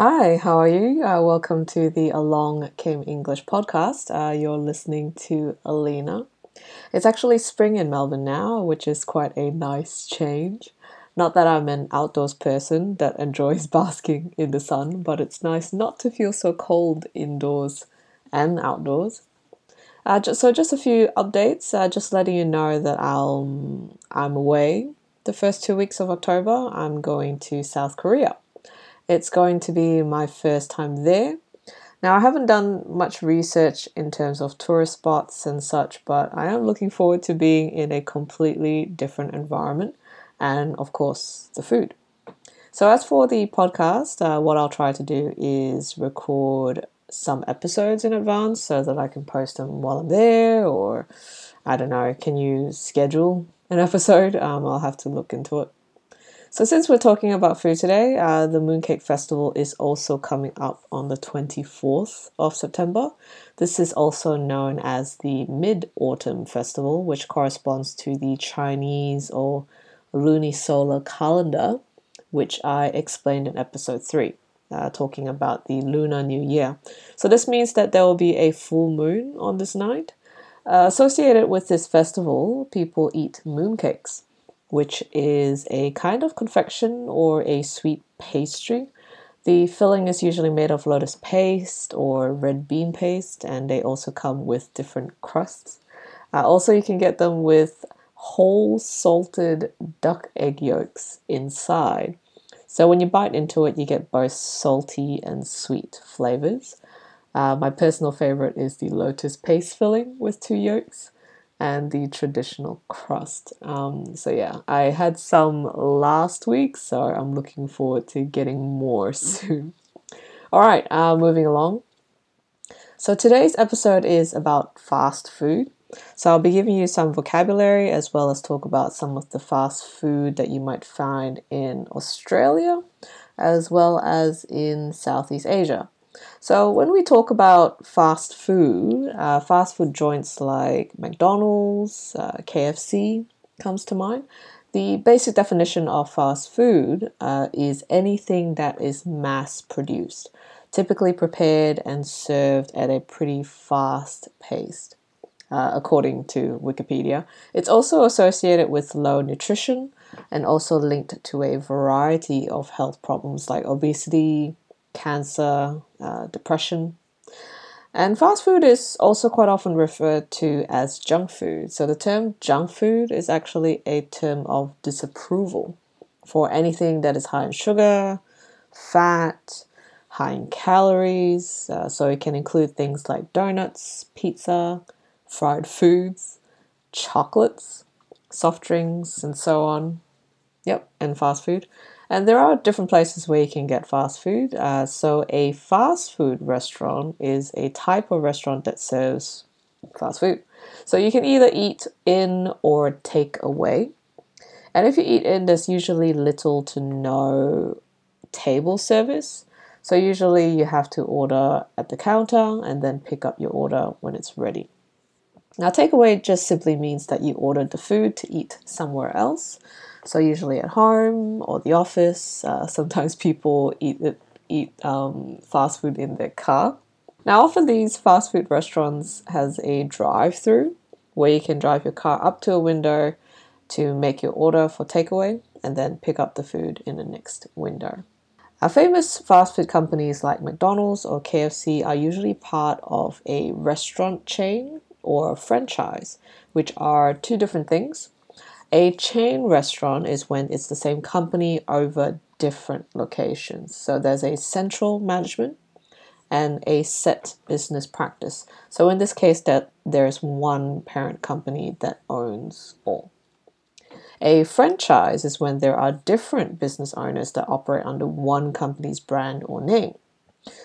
Hi, how are you? Uh, welcome to the Along Came English podcast. Uh, you're listening to Alina. It's actually spring in Melbourne now, which is quite a nice change. Not that I'm an outdoors person that enjoys basking in the sun, but it's nice not to feel so cold indoors and outdoors. Uh, just, so, just a few updates. Uh, just letting you know that I'll, I'm away the first two weeks of October. I'm going to South Korea. It's going to be my first time there. Now, I haven't done much research in terms of tourist spots and such, but I am looking forward to being in a completely different environment and, of course, the food. So, as for the podcast, uh, what I'll try to do is record some episodes in advance so that I can post them while I'm there, or I don't know, can you schedule an episode? Um, I'll have to look into it. So, since we're talking about food today, uh, the Mooncake Festival is also coming up on the 24th of September. This is also known as the Mid Autumn Festival, which corresponds to the Chinese or lunisolar calendar, which I explained in episode 3. Uh, talking about the Lunar New Year. So, this means that there will be a full moon on this night. Uh, associated with this festival, people eat mooncakes which is a kind of confection or a sweet pastry. The filling is usually made of lotus paste or red bean paste, and they also come with different crusts. Uh, also, you can get them with whole salted duck egg yolks inside. So, when you bite into it, you get both salty and sweet flavors. Uh, my personal favorite is the lotus paste filling with two yolks and the traditional crust. Um, so yeah, I had some last week, so I'm looking forward to getting more soon. All right, uh, moving along. So today's episode is about fast food. So I'll be giving you some vocabulary as well as talk about some of the fast food that you might find in Australia as well as in Southeast Asia. So when we talk about fast food, uh, fast food joints like McDonald's, uh, KFC comes to mind. The basic definition of fast food uh, is anything that is mass produced, typically prepared and served at a pretty fast pace. Uh, according to Wikipedia. It's also associated with low nutrition and also linked to a variety of health problems like obesity, cancer, uh, depression. And fast food is also quite often referred to as junk food. So the term junk food is actually a term of disapproval for anything that is high in sugar, fat, high in calories. Uh, so it can include things like donuts, pizza, fried foods, chocolates, soft drinks, and so on. Yep, and fast food. And there are different places where you can get fast food. Uh, so, a fast food restaurant is a type of restaurant that serves fast food. So, you can either eat in or take away. And if you eat in, there's usually little to no table service. So, usually you have to order at the counter and then pick up your order when it's ready. Now, takeaway just simply means that you ordered the food to eat somewhere else. So usually at home or the office. Uh, sometimes people eat it, eat um, fast food in their car. Now, often these fast food restaurants has a drive-through where you can drive your car up to a window to make your order for takeaway and then pick up the food in the next window. Our famous fast food companies like McDonald's or KFC are usually part of a restaurant chain or franchise, which are two different things. A chain restaurant is when it's the same company over different locations. So there's a central management and a set business practice. So in this case that there's one parent company that owns all. A franchise is when there are different business owners that operate under one company's brand or name.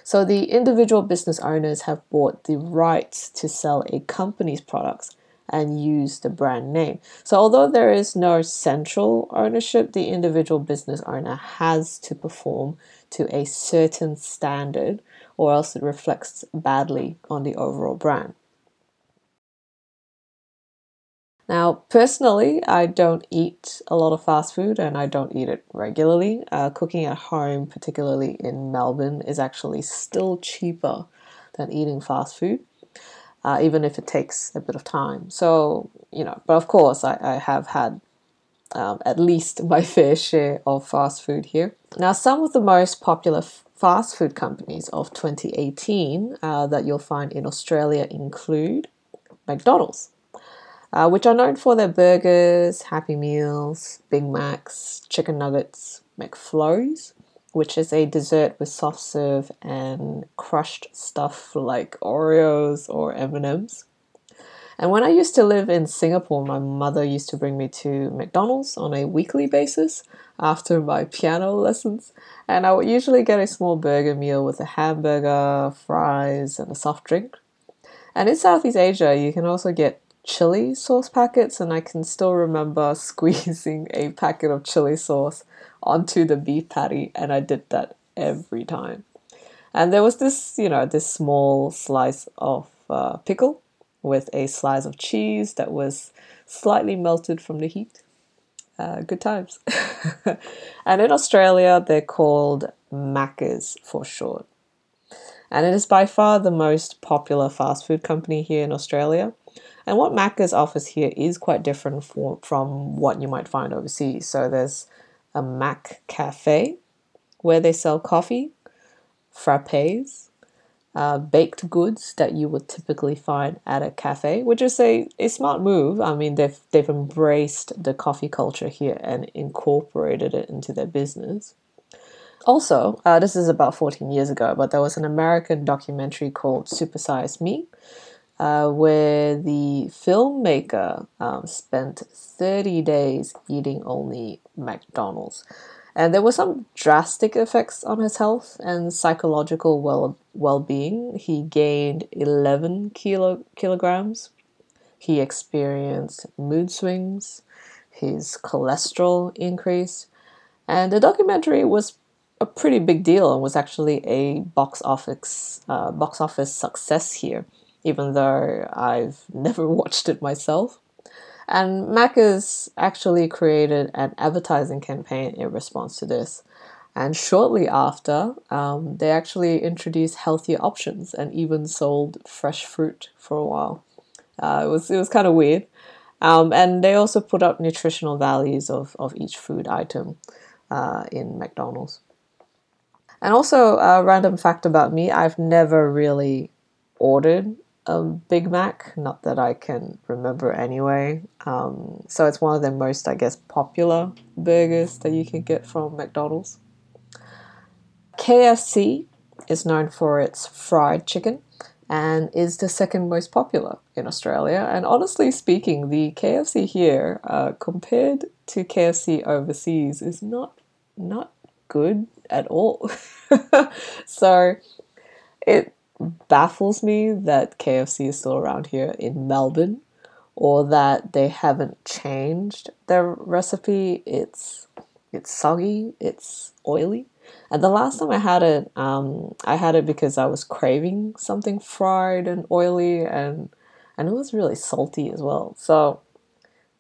So the individual business owners have bought the rights to sell a company's products and use the brand name. So, although there is no central ownership, the individual business owner has to perform to a certain standard, or else it reflects badly on the overall brand. Now, personally, I don't eat a lot of fast food and I don't eat it regularly. Uh, cooking at home, particularly in Melbourne, is actually still cheaper than eating fast food, uh, even if it takes a bit of time. So, you know, but of course, I, I have had um, at least my fair share of fast food here. Now, some of the most popular f- fast food companies of 2018 uh, that you'll find in Australia include McDonald's uh, which are known for their burgers, Happy Meals, Big Macs, chicken nuggets, McFlurries, which is a dessert with soft serve and crushed stuff like Oreos or M&Ms. And when I used to live in Singapore, my mother used to bring me to McDonald's on a weekly basis after my piano lessons. And I would usually get a small burger meal with a hamburger, fries, and a soft drink. And in Southeast Asia, you can also get chili sauce packets, and I can still remember squeezing a packet of chili sauce onto the beef patty, and I did that every time. And there was this, you know, this small slice of uh, pickle with a slice of cheese that was slightly melted from the heat. Uh, good times. and in Australia, they're called Maccas for short. And it is by far the most popular fast food company here in Australia. And what Macca's offers here is quite different for, from what you might find overseas. So there's a McCafé where they sell coffee, frappes, uh, baked goods that you would typically find at a cafe, which is a, a smart move. I mean, they've, they've embraced the coffee culture here and incorporated it into their business. Also, uh, this is about 14 years ago, but there was an American documentary called Super Size Me, uh, where the filmmaker um, spent 30 days eating only McDonald's. And there were some drastic effects on his health and psychological well well being. He gained 11 kilo, kilograms. He experienced mood swings. His cholesterol increased. And the documentary was a pretty big deal and was actually a box office uh, box office success here even though I've never watched it myself. And Macca's actually created an advertising campaign in response to this. And shortly after, um, they actually introduced healthier options and even sold fresh fruit for a while. Uh, it was it was kind of weird, um, and they also put up nutritional values of, of each food item uh, in McDonald's. And also, a random fact about me: I've never really ordered a Big Mac, not that I can remember anyway. Um, so it's one of the most, I guess, popular burgers that you can get from McDonald's. KFC is known for its fried chicken and is the second most popular in Australia. And honestly speaking, the KFC here, uh, compared to KFC overseas, is not not good at all. so it baffles me that KFC is still around here in Melbourne or that they haven't changed their recipe. It's it's soggy, it's oily. And the last time I had it, um, I had it because I was craving something fried and oily and and it was really salty as well. So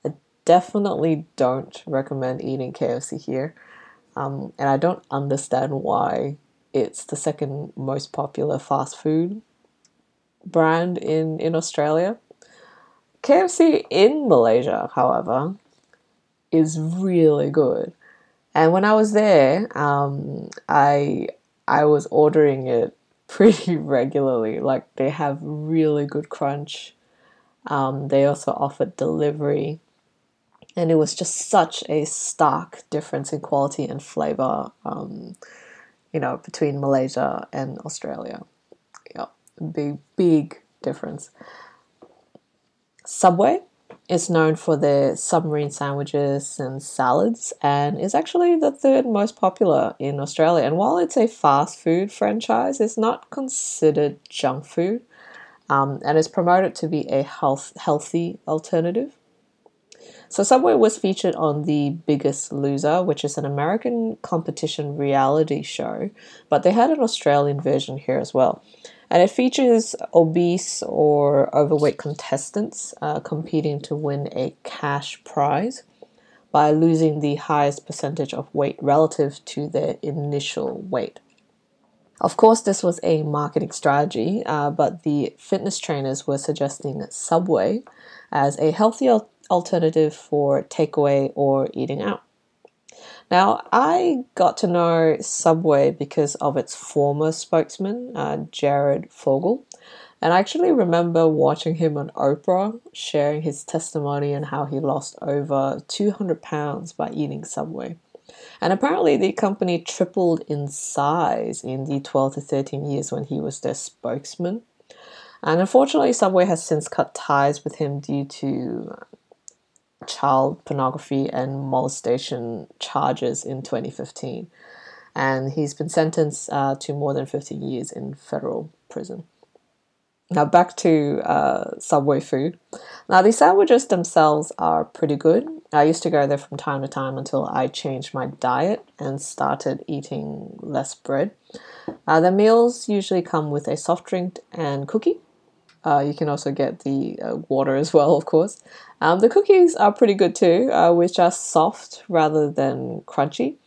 I definitely don't recommend eating KFC here. Um, and I don't understand why it's the second most popular fast food brand in, in Australia. KFC in Malaysia, however, is really good. And when I was there, um, I I was ordering it pretty regularly. Like they have really good crunch. Um, they also offered delivery, and it was just such a stark difference in quality and flavor. Um, you know, between Malaysia and Australia. Yeah, big, big difference. Subway is known for their submarine sandwiches and salads and is actually the third most popular in Australia. And while it's a fast food franchise, it's not considered junk food um, and is promoted to be a health, healthy alternative. So Subway was featured on The Biggest Loser, which is an American competition reality show, but they had an Australian version here as well. And it features obese or overweight contestants uh, competing to win a cash prize by losing the highest percentage of weight relative to their initial weight. Of course, this was a marketing strategy, uh, but the fitness trainers were suggesting Subway as a healthy al- alternative for takeaway or eating out. Now, I got to know Subway because of its former spokesman, uh, Jared Fogle. And I actually remember watching him on Oprah sharing his testimony and how he lost over 200 pounds by eating Subway. And apparently, the company tripled in size in the 12 to 13 years when he was their spokesman. And unfortunately, Subway has since cut ties with him due to child pornography and molestation charges in 2015. And he's been sentenced uh, to more than 15 years in federal prison. Now, back to uh, Subway food. Now, the sandwiches themselves are pretty good. I used to go there from time to time until I changed my diet and started eating less bread. Uh, the meals usually come with a soft drink and cookie. Uh, you can also get the uh, water as well, of course. Um, the cookies are pretty good too, uh, which are soft rather than crunchy.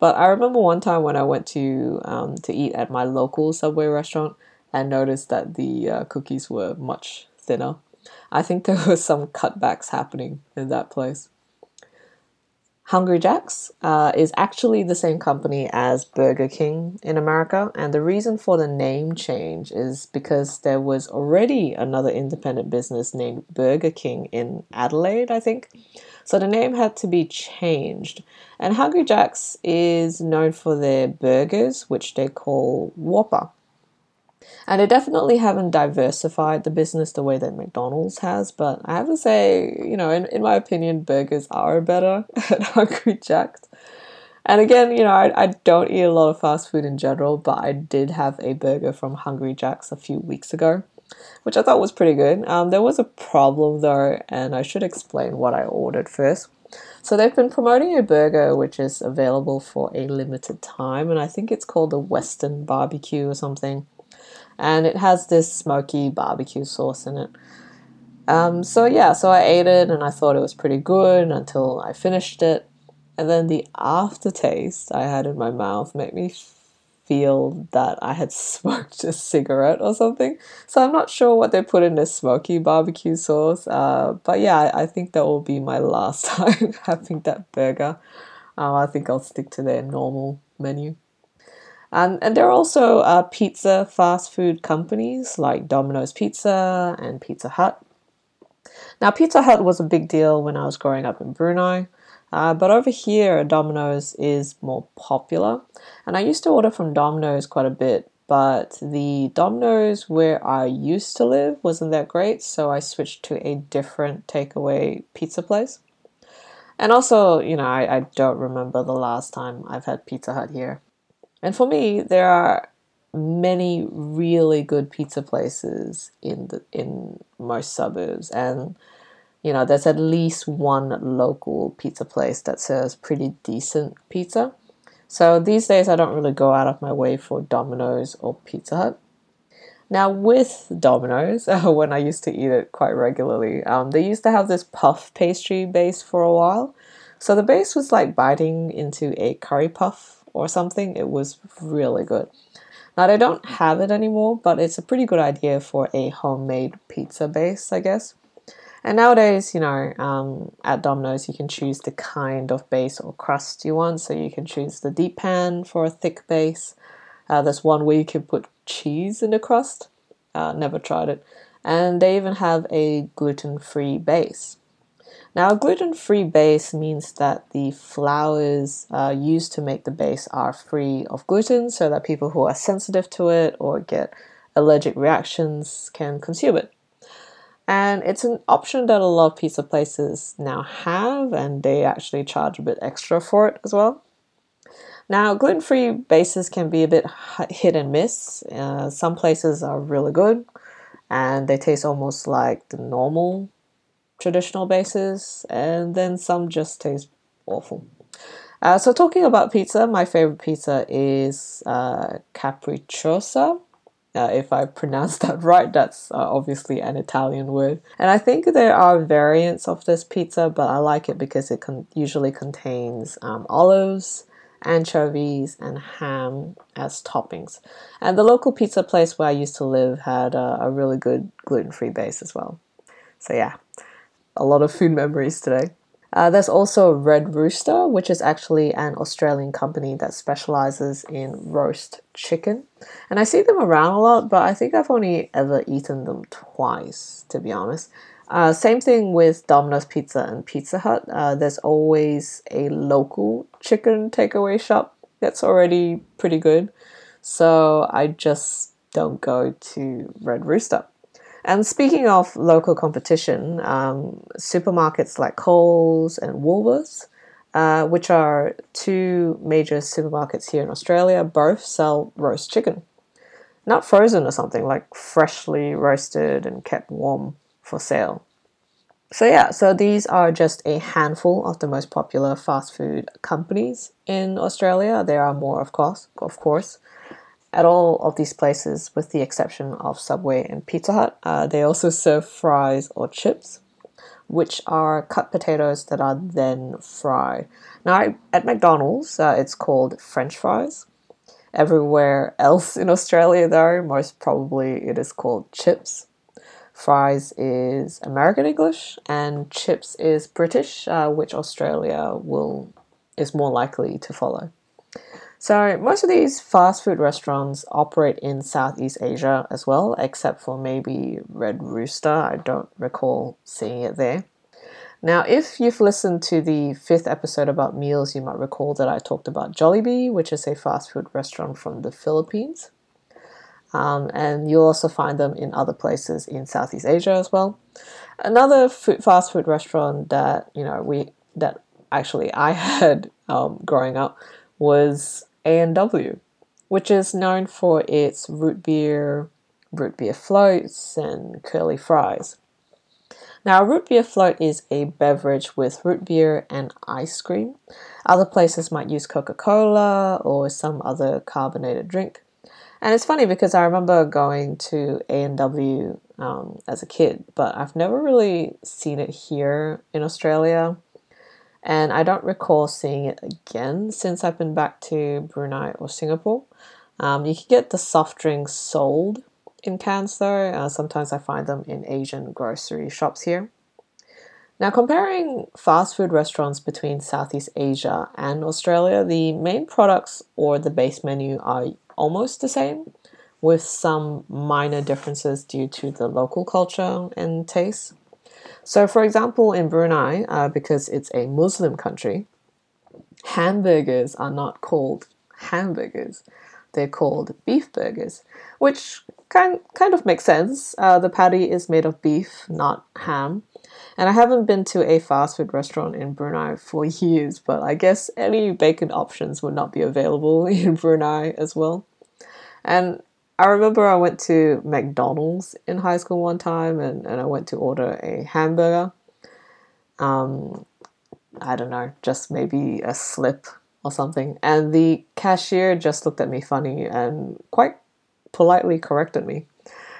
But I remember one time when I went to um, to eat at my local Subway restaurant and noticed that the uh, cookies were much thinner. I think there were some cutbacks happening in that place. Hungry Jack's uh, is actually the same company as Burger King in America, and the reason for the name change is because there was already another independent business named Burger King in Adelaide, I think. So the name had to be changed. And Hungry Jack's is known for their burgers, which they call Whopper. And they definitely haven't diversified the business the way that McDonald's has. But I have to say, you know, in, in my opinion, burgers are better at Hungry Jack's. And again, you know, I, I don't eat a lot of fast food in general, but I did have a burger from Hungry Jack's a few weeks ago, which I thought was pretty good. Um, there was a problem though, and I should explain what I ordered first. So they've been promoting a burger which is available for a limited time, and I think it's called the Western Barbecue or something and it has this smoky barbecue sauce in it. Um, so yeah, so I ate it and I thought it was pretty good until I finished it, and then the aftertaste I had in my mouth made me feel that I had smoked a cigarette or something. So I'm not sure what they put in this smoky barbecue sauce, uh, but yeah, I, I, think that will be my last time having that burger. Uh, I think I'll stick to their normal menu. And, and there are also uh, pizza fast food companies like Domino's Pizza and Pizza Hut. Now, Pizza Hut was a big deal when I was growing up in Brunei, uh, but over here, Domino's is more popular. And I used to order from Domino's quite a bit, but the Domino's where I used to live wasn't that great, so I switched to a different takeaway pizza place. And also, you know, I, I don't remember the last time I've had Pizza Hut here. And for me, there are many really good pizza places in the in most suburbs. And you know there's at least one local pizza place that serves pretty decent pizza. So these days i don't really go out of my way for Domino's or Pizza Hut. Now with Domino's when i used to eat it quite regularly um, they used to have this puff pastry base for a while. So the base was like biting into a curry puff or something. It was really good. Now, they don't have it anymore, but it's a pretty good idea for a homemade pizza base, I guess. And nowadays, you know, um, at Domino's, you can choose the kind of base or crust you want. So you can choose the deep pan for a thick base. Uh, there's one where you can put cheese in the crust. Uh, never tried it. And they even have a gluten free base. Now, a gluten free base means that the flours uh, used to make the base are free of gluten so that people who are sensitive to it or get allergic reactions can consume it. And it's an option that a lot of pizza places now have, and they actually charge a bit extra for it as well. Now, gluten free bases can be a bit hit and miss. Uh, some places are really good and they taste almost like the normal traditional bases, and then some just taste awful. Uh, so talking about pizza, my favorite pizza is uh, capricciosa. Uh, if I pronounce that right, that's uh, obviously an Italian word. And I think there are variants of this pizza, but I like it because it con- usually contains um, olives, anchovies, and ham as toppings. And the local pizza place where I used to live had a, a really good gluten free base as well. So, yeah, a lot of food memories today. Uh, there's also Red Rooster, which is actually an Australian company that specializes in roast chicken. And I see them around a lot, but I think I've only ever eaten them twice, to be honest. Uh, same thing with Domino's Pizza and Pizza Hut. Uh, there's always a local chicken takeaway shop that's already pretty good. So I just don't go to Red Rooster. And speaking of local competition, um, supermarkets like Coles and Woolworths, uh, which are two major supermarkets here in Australia, both sell roast chicken. Not frozen or something, like freshly roasted and kept warm for sale. So, yeah, so these are just a handful of the most popular fast food companies in Australia. There are more, of course, of course at all of these places, with the exception of Subway and Pizza Hut. Uh, they also serve fries or chips, which are cut potatoes that are then fried. Now, at McDonald's, uh, it's called French fries. Everywhere else in Australia, though, most probably it is called chips. Fries is American English, and chips is British, uh, which Australia will is more likely to follow. So, most of these fast food restaurants operate in Southeast Asia as well, except for maybe Red Rooster. I don't recall seeing it there. Now, if you've listened to the fifth episode about meals, you might recall that I talked about Jollibee, which is a fast food restaurant from the Philippines. Um, and you'll also find them in other places in Southeast Asia as well. Another food, fast food restaurant that you know we that actually I had um, growing up was A&W, which is known for its root beer, root beer floats, and curly fries. Now, a root beer float is a beverage with root beer and ice cream. Other places might use Coca Cola or some other carbonated drink. And it's funny because I remember going to A&W um, as a kid, but I've never really seen it here in Australia and I don't recall seeing it again since I've been back to Brunei or Singapore. Um, you can get the soft drinks sold in cans though. Uh, sometimes I find them in Asian grocery shops here. Now, comparing fast food restaurants between Southeast Asia and Australia, the main products or the base menu are almost the same, with some minor differences due to the local culture and taste. So, for example, in Brunei, uh, because it's a Muslim country, hamburgers are not called hamburgers. They're called beef burgers, which kind, kind of makes sense. Uh, the patty is made of beef, not ham. And I haven't been to a fast food restaurant in Brunei for years, but I guess any bacon options would not be available in Brunei as well. And I remember I went to McDonald's in high school one time and, and I went to order a hamburger. Um, I don't know, just maybe a slip or something. And the cashier just looked at me funny and quite politely corrected me.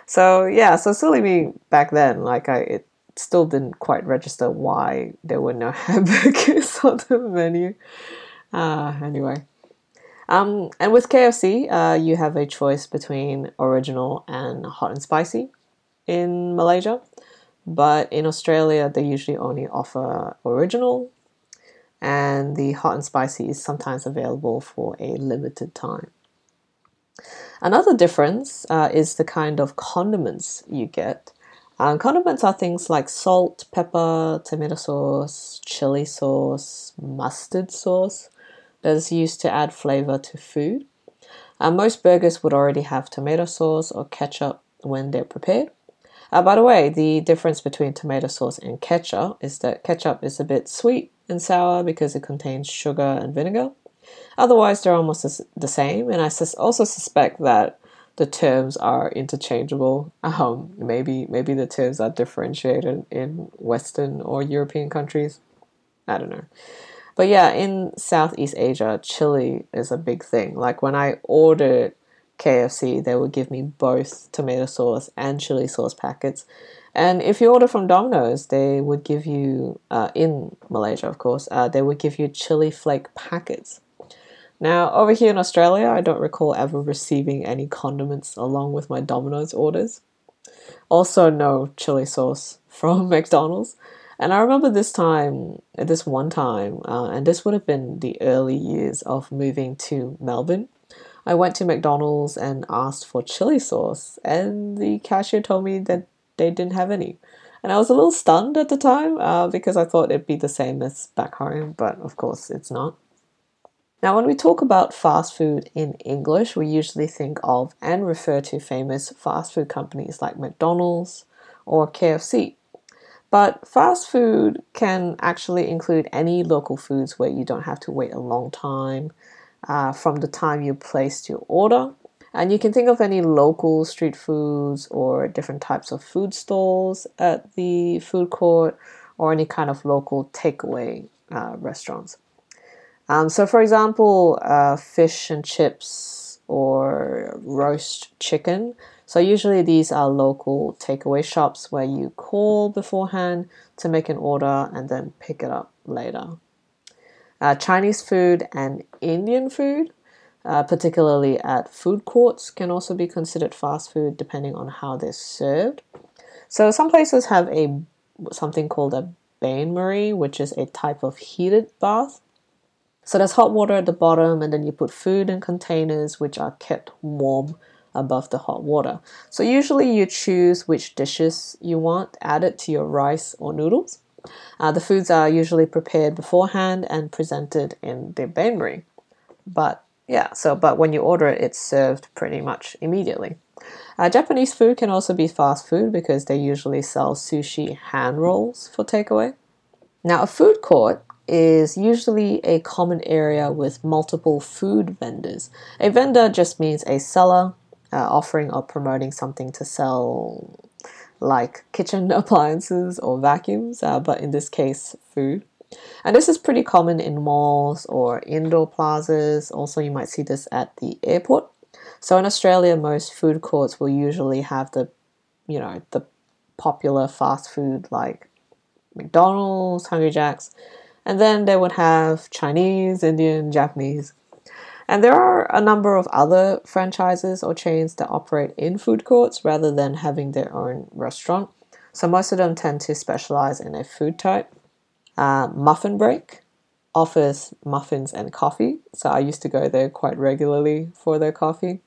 So yeah, so silly me back then, like I it still didn't quite register why there were no hamburgers on the menu. Uh, anyway. Um, and with KFC, uh, you have a choice between original and hot and spicy in Malaysia. But in Australia, they usually only offer original, and the hot and spicy is sometimes available for a limited time. Another difference uh, is the kind of condiments you get. Um, condiments are things like salt, pepper, tomato sauce, chili sauce, mustard sauce, that is used to add flavor to food. Uh, most burgers would already have tomato sauce or ketchup when they're prepared. Uh, by the way, the difference between tomato sauce and ketchup is that ketchup is a bit sweet and sour because it contains sugar and vinegar. Otherwise, they're almost the same, and I sus- also suspect that the terms are interchangeable. Um, maybe maybe the terms are differentiated in Western or European countries. I don't know. But yeah, in Southeast Asia, chili is a big thing. Like when I ordered KFC, they would give me both tomato sauce and chili sauce packets. And if you order from Domino's, they would give you, uh, in Malaysia, of course, uh, they would give you chili flake packets. Now, over here in Australia, I don't recall ever receiving any condiments along with my Domino's orders. Also, no chili sauce from McDonald's. And I remember this time, this one time, uh, and this would have been the early years of moving to Melbourne. I went to McDonald's and asked for chili sauce, and the cashier told me that they didn't have any. And I was a little stunned at the time uh, because I thought it'd be the same as back home, but of course it's not. Now, when we talk about fast food in English, we usually think of and refer to famous fast food companies like McDonald's or KFC. But fast food can actually include any local foods where you don't have to wait a long time uh, from the time you placed your order. And you can think of any local street foods or different types of food stalls at the food court or any kind of local takeaway uh, restaurants. Um, so, for example, uh, fish and chips or roast chicken. So, usually these are local takeaway shops where you call beforehand to make an order and then pick it up later. Uh, Chinese food and Indian food, uh, particularly at food courts, can also be considered fast food depending on how they're served. So, some places have a something called a bain marie, which is a type of heated bath so there's hot water at the bottom, and then you put food in containers which are kept warm above the hot water. So usually you choose which dishes you want added to your rice or noodles. Uh, the foods are usually prepared beforehand and presented in the bain marie. But yeah, so but when you order it, it's served pretty much immediately. Uh, Japanese food can also be fast food because they usually sell sushi hand rolls for takeaway. Now, a food court is usually a common area with multiple food vendors. A vendor just means a seller uh, offering or promoting something to sell, like kitchen appliances or vacuums, uh, but in this case, food. And this is pretty common in malls or indoor plazas. Also, you might see this at the airport. So in Australia, most food courts will usually have the, you know, the popular fast food like McDonald's, Hungry Jack's, and then they would have Chinese, Indian, Japanese. And there are a number of other franchises or chains that operate in food courts rather than having their own restaurant. So most of them tend to specialize in a food type. Uh, Muffin Break offers muffins and coffee, so I used to go there quite regularly for their coffee.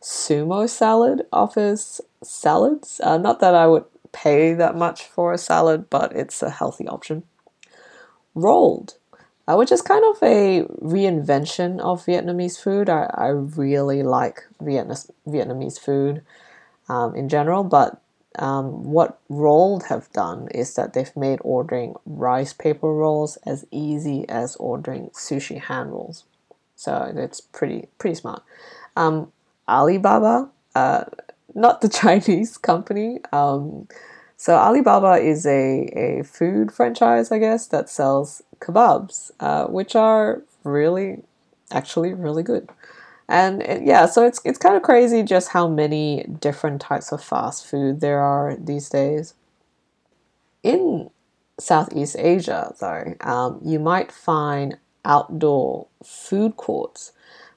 Sumo Salad offers salads. Uh, not that I would pay that much for a salad, but it's a healthy option rolled, uh, which is kind of a reinvention of Vietnamese food. I, I really like Vietnamese, food um, in general, but um, what Rolled have done is that they've made ordering rice paper rolls as easy as ordering sushi hand rolls. So it's pretty pretty smart. Um, Alibaba, uh, not the Chinese company, um, so Alibaba is a, a food franchise, I guess, that sells kebabs, uh, which are really, actually really good. And it, yeah, so it's it's kind of crazy just how many different types of fast food there are these days. In Southeast Asia, though, um, you might find outdoor food courts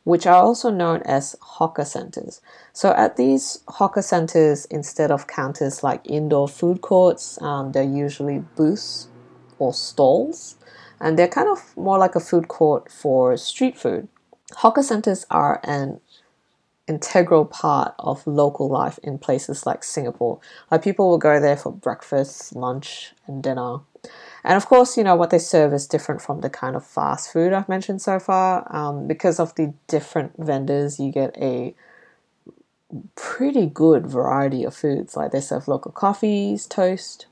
which are also known as hawker centers. So at these hawker centers, instead of counters like indoor food courts, um, they're usually booths or stalls, and they're kind of more like a food court for street food. Hawker centers are an integral part of local life in places like Singapore. Like people will go there for breakfast, lunch, and dinner. And of course, you know, what they serve is different from the kind of fast food I've mentioned so far. Um, because of the different vendors, you get a pretty good variety of foods. Like they serve local coffees, toast,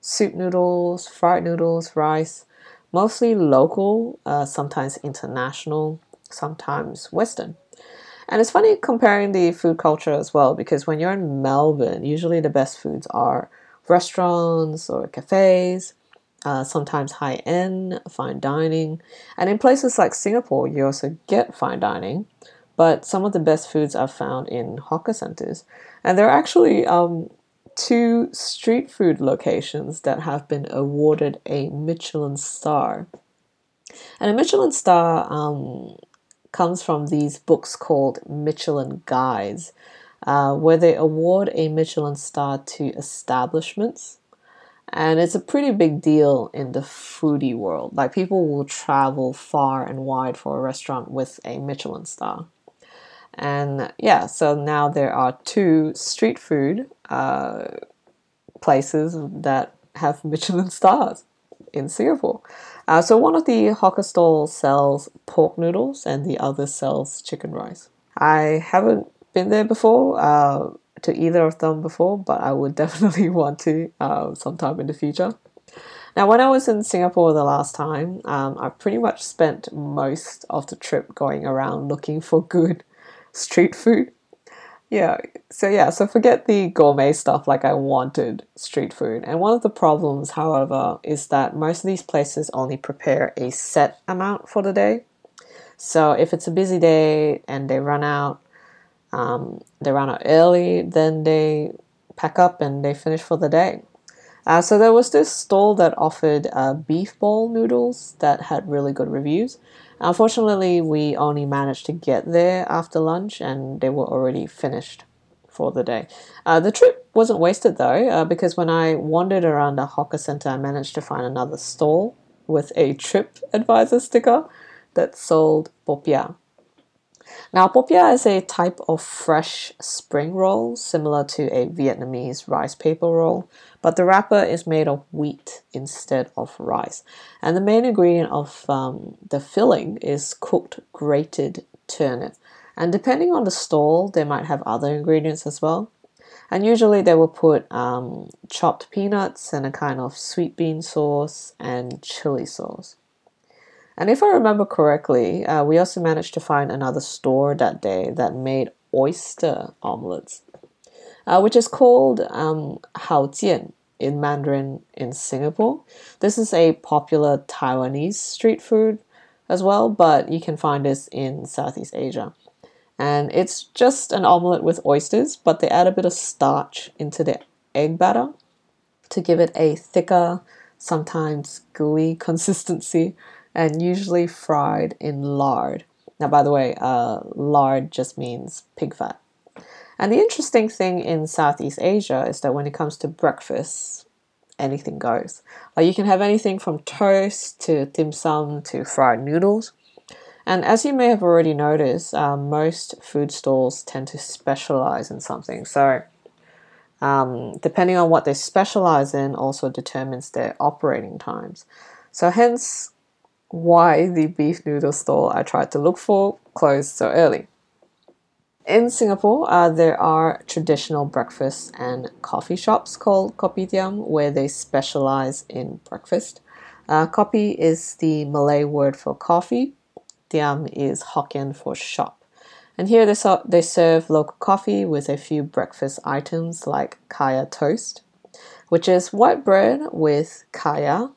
soup noodles, fried noodles, rice, mostly local, uh, sometimes international, sometimes Western. And it's funny comparing the food culture as well because when you're in Melbourne, usually the best foods are restaurants or cafes uh, sometimes high end, fine dining. And in places like Singapore, you also get fine dining, but some of the best foods are found in hawker centers. And there are actually um, two street food locations that have been awarded a Michelin star. And a Michelin star um, comes from these books called Michelin Guides, uh, where they award a Michelin star to establishments. And it's a pretty big deal in the foodie world. Like, people will travel far and wide for a restaurant with a Michelin star. And yeah, so now there are two street food uh, places that have Michelin stars in Singapore. Uh, so one of the hawker stalls sells pork noodles and the other sells chicken rice. I haven't been there before, uh, to either of them before, but I would definitely want to uh, sometime in the future. Now, when I was in Singapore the last time, um, I pretty much spent most of the trip going around looking for good street food. Yeah, so yeah, so forget the gourmet stuff like I wanted street food. And one of the problems, however, is that most of these places only prepare a set amount for the day. So if it's a busy day and they run out, um, they run out early, then they pack up and they finish for the day. Uh, so there was this stall that offered uh, beef bowl noodles that had really good reviews. Unfortunately, we only managed to get there after lunch and they were already finished for the day. Uh, the trip wasn't wasted though, uh, because when I wandered around the hawker center, I managed to find another stall with a trip advisor sticker that sold popia. Now, popia is a type of fresh spring roll similar to a Vietnamese rice paper roll, but the wrapper is made of wheat instead of rice. And the main ingredient of um, the filling is cooked grated turnip. And depending on the stall, they might have other ingredients as well. And usually they will put um, chopped peanuts and a kind of sweet bean sauce and chili sauce. And if I remember correctly, uh, we also managed to find another store that day that made oyster omelets, uh, which is called um, Hao Jian in Mandarin in Singapore. This is a popular Taiwanese street food as well, but you can find this in Southeast Asia. And it's just an omelette with oysters, but they add a bit of starch into the egg batter to give it a thicker, sometimes gooey consistency and usually fried in lard. Now, by the way, uh, lard just means pig fat. And the interesting thing in Southeast Asia is that when it comes to breakfast, anything goes. You can have anything from toast to dim sum to fried noodles. And as you may have already noticed, uh, most food stalls tend to specialize in something. So, um, depending on what they specialize in, also determines their operating times. So, hence, why the beef noodle stall I tried to look for closed so early. In Singapore, uh, there are traditional breakfast and coffee shops called Kopitiam where they specialize in breakfast. Uh, kopi is the Malay word for coffee, tiam is Hokkien for shop. And here they, so- they serve local coffee with a few breakfast items like kaya toast, which is white bread with kaya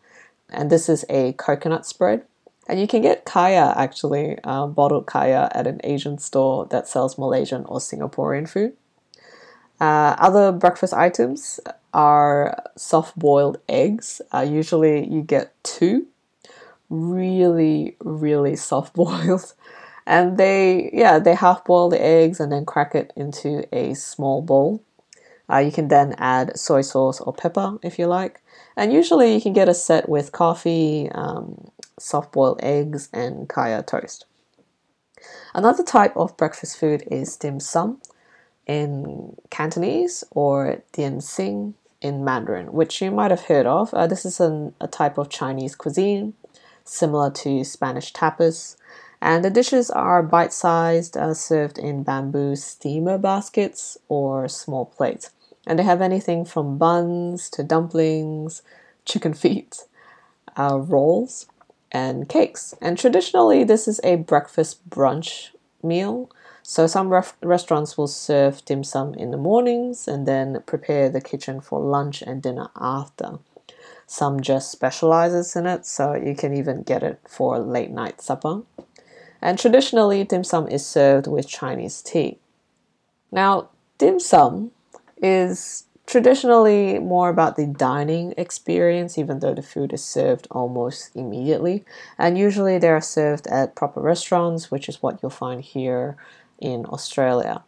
and this is a coconut spread. And you can get kaya actually, uh, bottled kaya at an Asian store that sells Malaysian or Singaporean food. Uh, other breakfast items are soft boiled eggs. Uh, usually you get two, really, really soft boiled. And they, yeah, they half boil the eggs and then crack it into a small bowl. Uh, you can then add soy sauce or pepper if you like. And usually you can get a set with coffee, um, soft boiled eggs, and kaya toast. Another type of breakfast food is dim sum in Cantonese or dien sing in Mandarin, which you might have heard of. Uh, this is an, a type of Chinese cuisine similar to Spanish tapas. And the dishes are bite sized, uh, served in bamboo steamer baskets or small plates. And they have anything from buns to dumplings, chicken feet, uh, rolls, and cakes. And traditionally, this is a breakfast brunch meal. So some ref- restaurants will serve dim sum in the mornings and then prepare the kitchen for lunch and dinner after. Some just specializes in it, so you can even get it for late night supper. And traditionally, dim sum is served with Chinese tea. Now, dim sum is traditionally more about the dining experience, even though the food is served almost immediately. And usually they are served at proper restaurants, which is what you'll find here in Australia.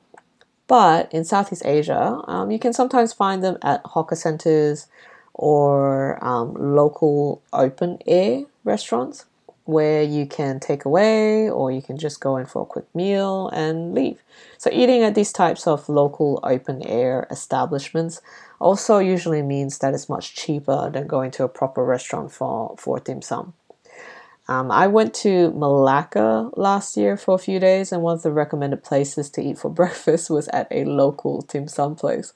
But in Southeast Asia, um, you can sometimes find them at hawker centers or um, local open air restaurants where you can take away or you can just go in for a quick meal and leave. So, eating at these types of local open air establishments also usually means that it's much cheaper than going to a proper restaurant for, for dim sum. Um, I went to Malacca last year for a few days, and one of the recommended places to eat for breakfast was at a local dim sum place.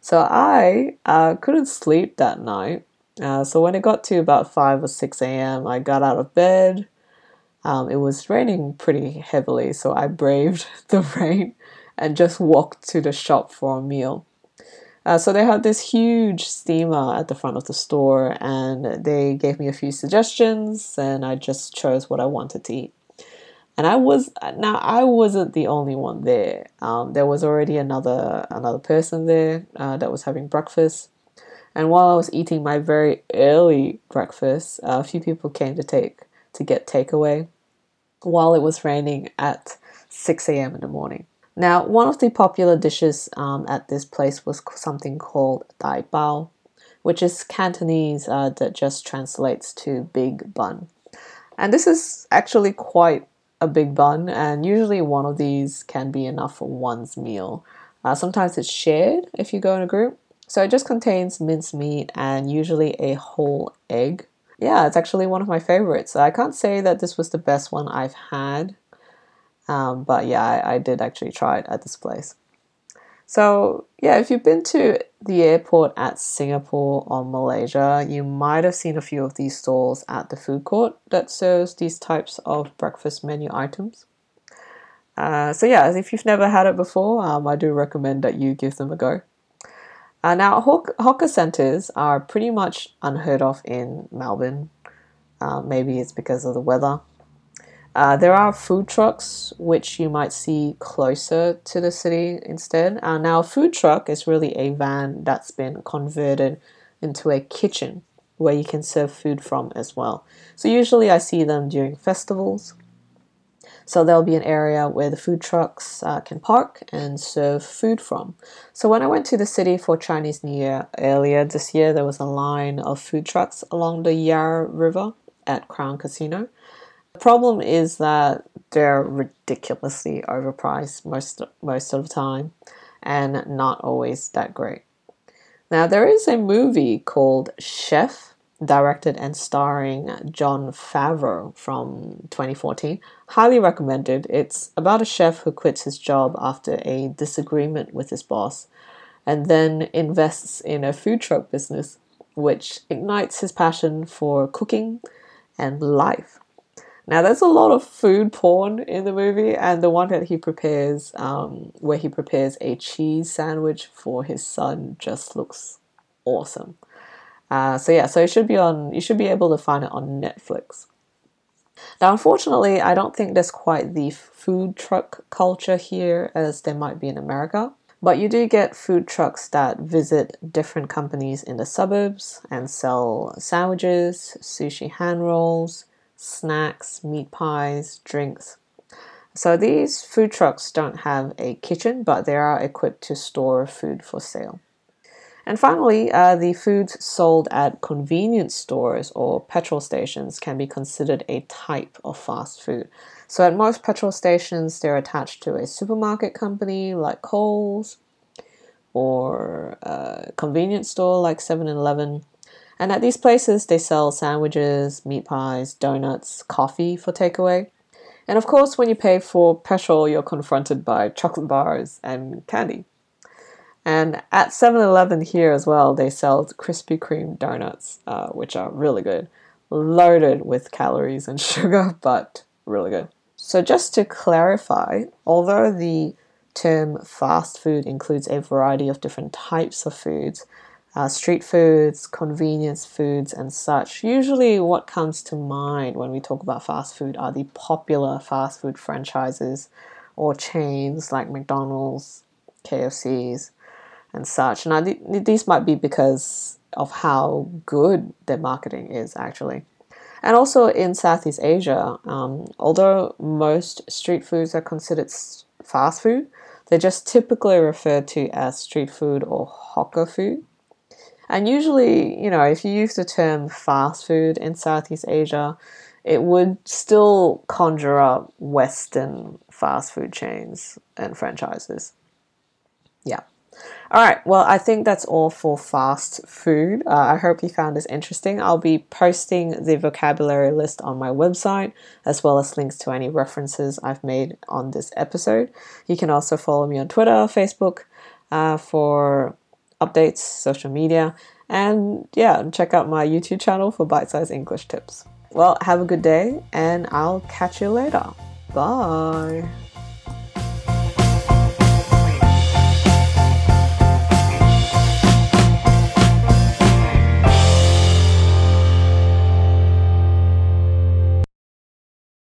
So I uh, couldn't sleep that night uh, so when it got to about 5 or 6 a.m., I got out of bed. Um, it was raining pretty heavily, so I braved the rain and just walked to the shop for a meal. Uh, so they had this huge steamer at the front of the store, and they gave me a few suggestions, and I just chose what I wanted to eat. And I was now I wasn't the only one there. Um, there was already another another person there uh, that was having breakfast, and while I was eating my very early breakfast, a few people came to take to get takeaway while it was raining at 6 a.m. in the morning. Now, one of the popular dishes um, at this place was something called dai bao, which is Cantonese uh, that just translates to big bun. And this is actually quite a big bun, and usually one of these can be enough for one's meal. Uh, sometimes it's shared if you go in a group, so it just contains minced meat and usually a whole egg. Yeah, it's actually one of my favorites. I can't say that this was the best one I've had, um, but yeah, I, I did actually try it at this place. So, yeah, if you've been to the airport at Singapore or Malaysia, you might have seen a few of these stalls at the food court that serves these types of breakfast menu items. Uh, so, yeah, if you've never had it before, um, I do recommend that you give them a go. Uh, now, hawker centres are pretty much unheard of in Melbourne. Uh, maybe it's because of the weather. Uh, there are food trucks which you might see closer to the city instead. Uh, now, a food truck is really a van that's been converted into a kitchen where you can serve food from as well. So, usually I see them during festivals so there'll be an area where the food trucks uh, can park and serve food from. So when I went to the city for Chinese New Year earlier this year, there was a line of food trucks along the Yarra River at Crown Casino. The problem is that they're ridiculously overpriced most most of the time and not always that great. Now there is a movie called Chef directed and starring Jon Favreau from 2014. Highly recommended. It's about a chef who quits his job after a disagreement with his boss and then invests in a food truck business, which ignites his passion for cooking and life. Now, there's a lot of food porn in the movie, and the one that he prepares, um, where he prepares a cheese sandwich for his son, just looks awesome. Uh, so yeah, so it should be on. You should be able to find it on Netflix. Now, unfortunately, I don't think there's quite the food truck culture here as there might be in America. But you do get food trucks that visit different companies in the suburbs and sell sandwiches, sushi hand rolls, snacks, meat pies, drinks. So these food trucks don't have a kitchen, but they are equipped to store food for sale. And finally, uh, the foods sold at convenience stores or petrol stations can be considered a type of fast food. So, at most petrol stations, they're attached to a supermarket company like Coles or a convenience store like 7 Eleven. And at these places, they sell sandwiches, meat pies, donuts, coffee for takeaway. And of course, when you pay for petrol, you're confronted by chocolate bars and candy. And at 7 Eleven here as well, they sell Krispy Kreme donuts, uh, which are really good. Loaded with calories and sugar, but really good. So, just to clarify, although the term fast food includes a variety of different types of foods, uh, street foods, convenience foods, and such. Usually, what comes to mind when we talk about fast food are the popular fast food franchises or chains like McDonald's, KFC's, and such. Now, th- these might be because of how good their marketing is, actually. And also in Southeast Asia, um, although most street foods are considered fast food, they're just typically referred to as street food or hawker food. And usually, you know, if you use the term fast food in Southeast Asia, it would still conjure up Western fast food chains and franchises. Yeah. All right, well, I think that's all for fast food. Uh, I hope you found this interesting. I'll be posting the vocabulary list on my website, as well as links to any references I've made on this episode. You can also follow me on Twitter, Facebook uh, for updates, social media, and yeah, check out my YouTube channel for bite sized English tips. Well, have a good day, and I'll catch you later. Bye.